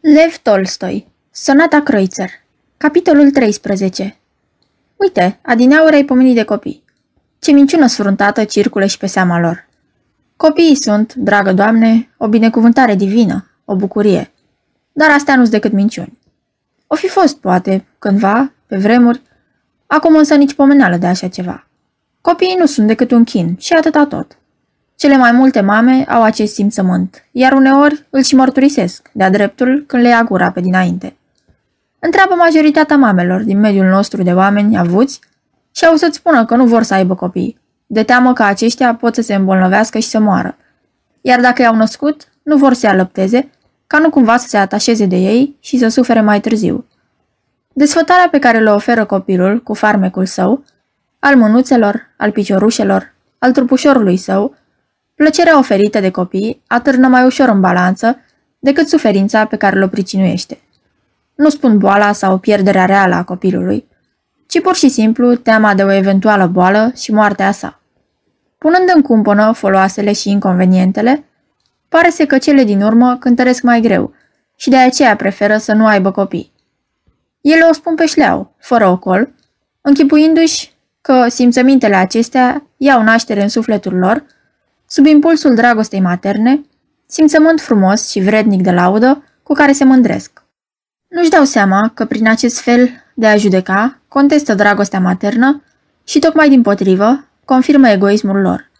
Lev Tolstoi Sonata Kreutzer Capitolul 13 Uite, adineauri ai pomenit de copii. Ce minciună sfruntată circulă și pe seama lor. Copiii sunt, dragă doamne, o binecuvântare divină, o bucurie. Dar astea nu-s decât minciuni. O fi fost, poate, cândva, pe vremuri, acum însă nici pomeneală de așa ceva. Copiii nu sunt decât un chin și atâta tot. Cele mai multe mame au acest simțământ, iar uneori îl și mărturisesc, de-a dreptul, când le ia gura pe dinainte. Întreabă majoritatea mamelor din mediul nostru de oameni avuți și au să-ți spună că nu vor să aibă copii, de teamă că aceștia pot să se îmbolnăvească și să moară. Iar dacă i-au născut, nu vor să alăpteze, ca nu cumva să se atașeze de ei și să sufere mai târziu. Desfătarea pe care le oferă copilul cu farmecul său, al mânuțelor, al piciorușelor, al trupușorului său, Plăcerea oferită de copii atârnă mai ușor în balanță decât suferința pe care o pricinuiește. Nu spun boala sau pierderea reală a copilului, ci pur și simplu teama de o eventuală boală și moartea sa. Punând în cumpănă foloasele și inconvenientele, pare să că cele din urmă cântăresc mai greu și de aceea preferă să nu aibă copii. Ele o spun pe șleau, fără ocol, închipuindu-și că simțămintele acestea iau naștere în sufletul lor sub impulsul dragostei materne, simțământ frumos și vrednic de laudă cu care se mândresc. Nu-și dau seama că prin acest fel de a judeca contestă dragostea maternă și tocmai din potrivă confirmă egoismul lor.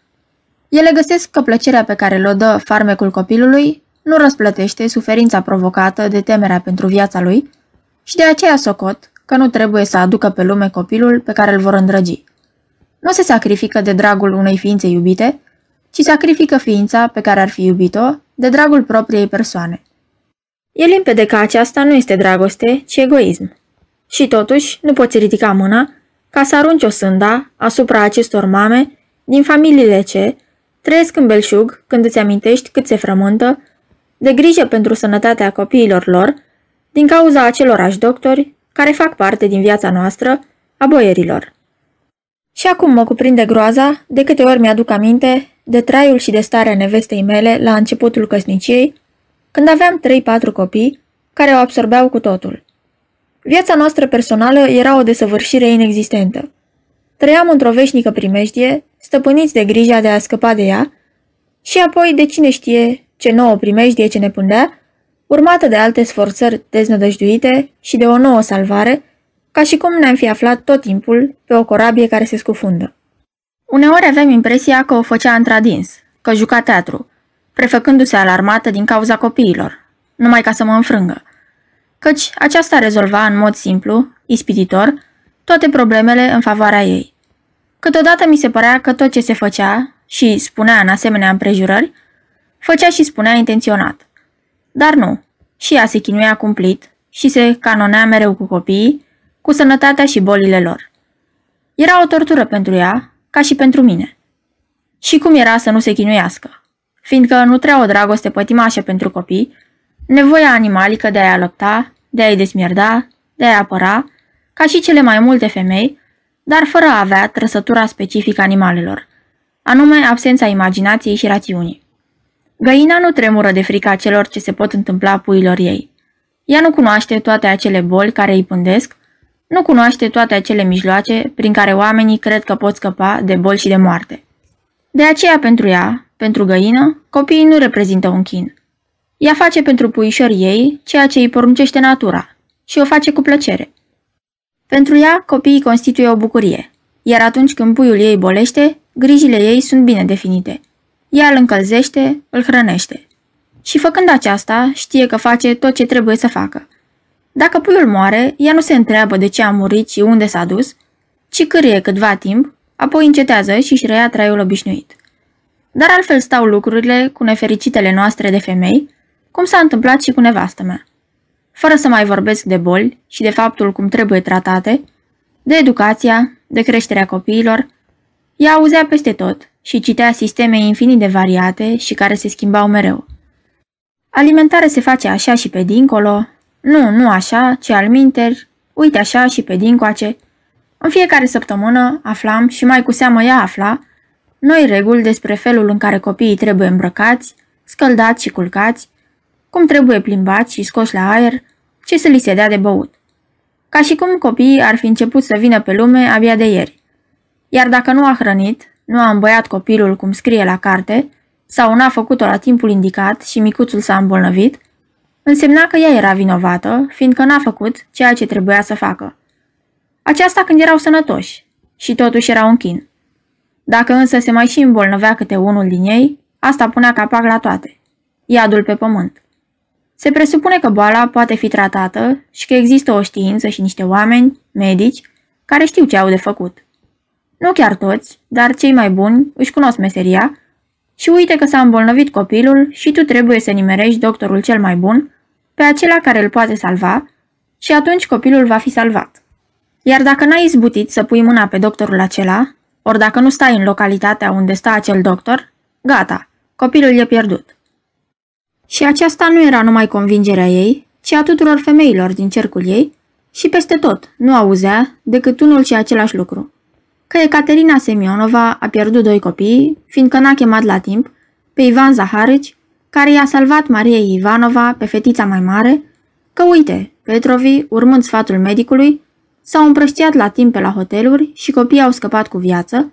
Ele găsesc că plăcerea pe care le dă farmecul copilului nu răsplătește suferința provocată de temerea pentru viața lui și de aceea socot că nu trebuie să aducă pe lume copilul pe care îl vor îndrăgi. Nu se sacrifică de dragul unei ființe iubite, ci sacrifică ființa pe care ar fi iubit-o de dragul propriei persoane. E limpede că aceasta nu este dragoste, ci egoism. Și totuși nu poți ridica mâna ca să arunci o sânda asupra acestor mame din familiile ce trăiesc în belșug când îți amintești cât se frământă de grijă pentru sănătatea copiilor lor din cauza acelorași doctori care fac parte din viața noastră a boierilor. Și acum mă cuprinde groaza de câte ori mi-aduc aminte de traiul și de starea nevestei mele la începutul căsniciei, când aveam 3-4 copii care o absorbeau cu totul. Viața noastră personală era o desăvârșire inexistentă. Trăiam într-o veșnică primejdie, stăpâniți de grija de a scăpa de ea, și apoi de cine știe ce nouă primejdie ce ne pândea, urmată de alte sforțări deznădăjduite și de o nouă salvare, ca și cum ne-am fi aflat tot timpul pe o corabie care se scufundă. Uneori aveam impresia că o făcea întradins, că juca teatru, prefăcându-se alarmată din cauza copiilor, numai ca să mă înfrângă. Căci aceasta rezolva în mod simplu, ispititor, toate problemele în favoarea ei. Câteodată mi se părea că tot ce se făcea și spunea în asemenea împrejurări, făcea și spunea intenționat. Dar nu, și ea se chinuia cumplit și se canonea mereu cu copiii, cu sănătatea și bolile lor. Era o tortură pentru ea, ca și pentru mine. Și cum era să nu se chinuiască? Fiindcă nu trea o dragoste pătimașă pentru copii, nevoia animalică de a-i alăpta, de a-i desmierda, de a-i apăra, ca și cele mai multe femei, dar fără a avea trăsătura specifică animalelor, anume absența imaginației și rațiunii. Găina nu tremură de frica celor ce se pot întâmpla puilor ei. Ea nu cunoaște toate acele boli care îi pândesc nu cunoaște toate acele mijloace prin care oamenii cred că pot scăpa de boli și de moarte. De aceea pentru ea, pentru găină, copiii nu reprezintă un chin. Ea face pentru puișorii ei ceea ce îi poruncește natura și o face cu plăcere. Pentru ea, copiii constituie o bucurie, iar atunci când puiul ei bolește, grijile ei sunt bine definite. Ea îl încălzește, îl hrănește. Și făcând aceasta, știe că face tot ce trebuie să facă – dacă puiul moare, ea nu se întreabă de ce a murit și unde s-a dus, ci cârie câtva timp, apoi încetează și își reia traiul obișnuit. Dar altfel stau lucrurile cu nefericitele noastre de femei, cum s-a întâmplat și cu nevastă mea. Fără să mai vorbesc de boli și de faptul cum trebuie tratate, de educația, de creșterea copiilor, ea auzea peste tot și citea sisteme infinit de variate și care se schimbau mereu. Alimentare se face așa și pe dincolo, nu, nu așa, ci al minter, uite așa și pe dincoace. În fiecare săptămână aflam și mai cu seamă ea afla noi reguli despre felul în care copiii trebuie îmbrăcați, scăldați și culcați, cum trebuie plimbați și scoși la aer, ce să li se dea de băut. Ca și cum copiii ar fi început să vină pe lume abia de ieri. Iar dacă nu a hrănit, nu a îmbăiat copilul cum scrie la carte, sau n-a făcut-o la timpul indicat și micuțul s-a îmbolnăvit, însemna că ea era vinovată, fiindcă n-a făcut ceea ce trebuia să facă. Aceasta când erau sănătoși și totuși erau în chin. Dacă însă se mai și îmbolnăvea câte unul din ei, asta punea capac la toate. Iadul pe pământ. Se presupune că boala poate fi tratată și că există o știință și niște oameni, medici, care știu ce au de făcut. Nu chiar toți, dar cei mai buni își cunosc meseria și uite că s-a îmbolnăvit copilul și tu trebuie să nimerești doctorul cel mai bun pe acela care îl poate salva și atunci copilul va fi salvat. Iar dacă n-ai izbutit să pui mâna pe doctorul acela, ori dacă nu stai în localitatea unde stă acel doctor, gata, copilul e pierdut. Și aceasta nu era numai convingerea ei, ci a tuturor femeilor din cercul ei și peste tot nu auzea decât unul și același lucru. Că Ecaterina Semionova a pierdut doi copii, fiindcă n-a chemat la timp pe Ivan Zaharici, care i-a salvat Mariei Ivanova pe fetița mai mare, că uite, Petrovi, urmând sfatul medicului, s-au împrăștiat la timp pe la hoteluri și copiii au scăpat cu viață,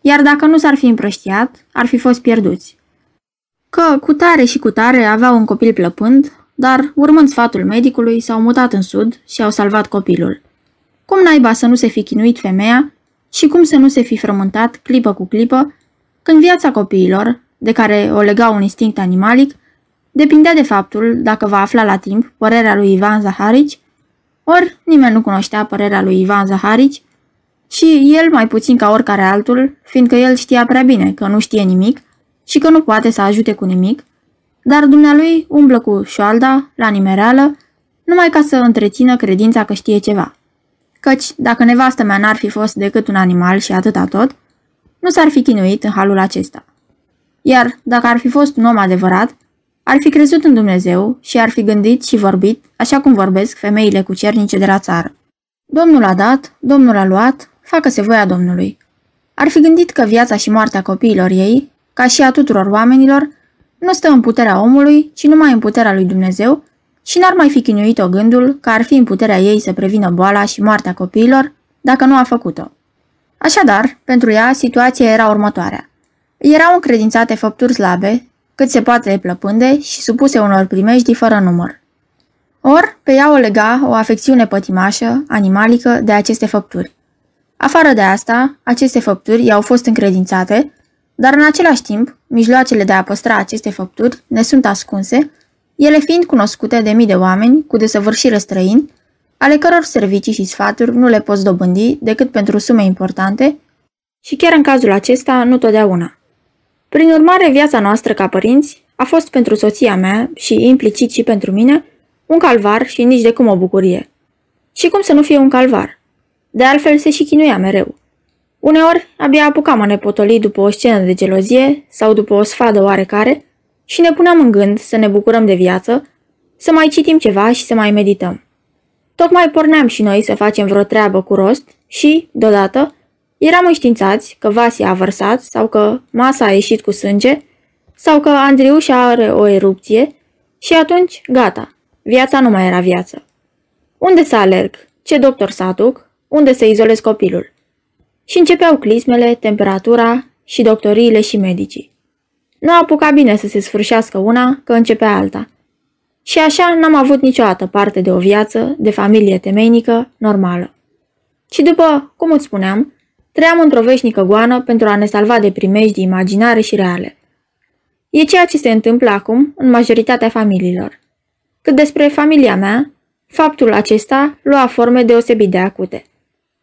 iar dacă nu s-ar fi împrăștiat, ar fi fost pierduți. Că cu tare și cu tare aveau un copil plăpând, dar, urmând sfatul medicului, s-au mutat în sud și au salvat copilul. Cum naiba să nu se fi chinuit femeia și cum să nu se fi frământat, clipă cu clipă, când viața copiilor, de care o lega un instinct animalic, depindea de faptul dacă va afla la timp părerea lui Ivan Zaharici, ori nimeni nu cunoștea părerea lui Ivan Zaharici și el mai puțin ca oricare altul, fiindcă el știa prea bine că nu știe nimic și că nu poate să ajute cu nimic, dar dumnealui umblă cu șoalda, la nimereală, numai ca să întrețină credința că știe ceva. Căci, dacă nevastă mea n-ar fi fost decât un animal și atâta tot, nu s-ar fi chinuit în halul acesta. Iar, dacă ar fi fost un om adevărat, ar fi crezut în Dumnezeu și ar fi gândit și vorbit așa cum vorbesc femeile cu cernice de la țară. Domnul a dat, Domnul a luat, facă-se voia Domnului. Ar fi gândit că viața și moartea copiilor ei ca și a tuturor oamenilor, nu stă în puterea omului, ci numai în puterea lui Dumnezeu și n-ar mai fi chinuit-o gândul că ar fi în puterea ei să prevină boala și moartea copiilor, dacă nu a făcut-o. Așadar, pentru ea, situația era următoarea. Erau încredințate făpturi slabe, cât se poate de plăpânde și supuse unor primejdii fără număr. Or, pe ea o lega o afecțiune pătimașă, animalică, de aceste făpturi. Afară de asta, aceste făpturi i-au fost încredințate dar în același timp, mijloacele de a păstra aceste făpturi ne sunt ascunse, ele fiind cunoscute de mii de oameni cu desăvârșire străini, ale căror servicii și sfaturi nu le poți dobândi decât pentru sume importante și chiar în cazul acesta nu totdeauna. Prin urmare, viața noastră ca părinți a fost pentru soția mea și implicit și pentru mine un calvar și nici de cum o bucurie. Și cum să nu fie un calvar? De altfel se și chinuia mereu. Uneori, abia apucam a ne potoli după o scenă de gelozie sau după o sfadă oarecare și ne puneam în gând să ne bucurăm de viață, să mai citim ceva și să mai medităm. Tocmai porneam și noi să facem vreo treabă cu rost și, deodată, eram înștiințați că Vasia a vărsat sau că masa a ieșit cu sânge sau că Andriuș are o erupție și atunci, gata, viața nu mai era viață. Unde să alerg? Ce doctor să aduc? Unde să izolez copilul? și începeau clismele, temperatura și doctoriile și medicii. Nu apuca bine să se sfârșească una, că începea alta. Și așa n-am avut niciodată parte de o viață, de familie temeinică, normală. Și după, cum îți spuneam, trăiam într-o veșnică goană pentru a ne salva de primejdii imaginare și reale. E ceea ce se întâmplă acum în majoritatea familiilor. Cât despre familia mea, faptul acesta lua forme deosebit de acute –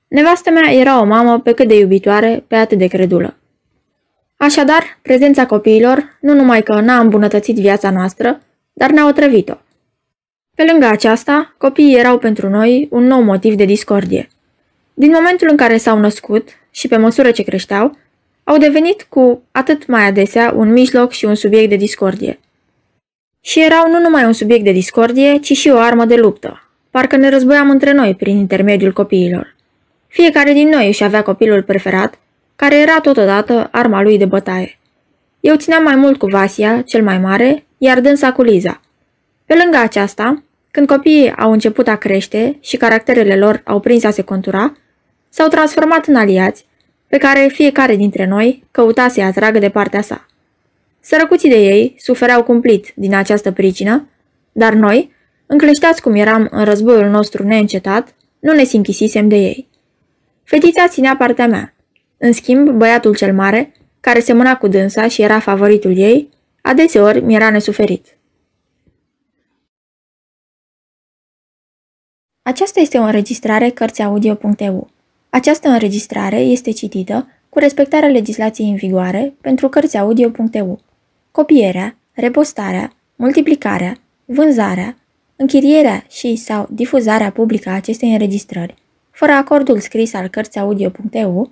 Nevastă mea era o mamă pe cât de iubitoare, pe atât de credulă. Așadar, prezența copiilor nu numai că n-a îmbunătățit viața noastră, dar ne-a otrăvit-o. Pe lângă aceasta, copiii erau pentru noi un nou motiv de discordie. Din momentul în care s-au născut și pe măsură ce creșteau, au devenit cu atât mai adesea un mijloc și un subiect de discordie. Și erau nu numai un subiect de discordie, ci și o armă de luptă. Parcă ne războiam între noi prin intermediul copiilor. Fiecare din noi își avea copilul preferat, care era totodată arma lui de bătaie. Eu țineam mai mult cu Vasia, cel mai mare, iar dânsa cu Liza. Pe lângă aceasta, când copiii au început a crește și caracterele lor au prins a se contura, s-au transformat în aliați, pe care fiecare dintre noi căuta să-i atragă de partea sa. Sărăcuții de ei sufereau cumplit din această pricină, dar noi, încleștați cum eram în războiul nostru neîncetat, nu ne sinchisisem de ei. Fetița ținea partea mea. În schimb, băiatul cel mare, care semăna cu dânsa și era favoritul ei, adeseori mi-era nesuferit. Aceasta este o înregistrare Cărțiaudio.eu. Această înregistrare este citită cu respectarea legislației în vigoare pentru Cărțiaudio.eu. Copierea, repostarea, multiplicarea, vânzarea, închirierea și sau difuzarea publică a acestei înregistrări, fără acordul scris al Cărțiaudio.eu,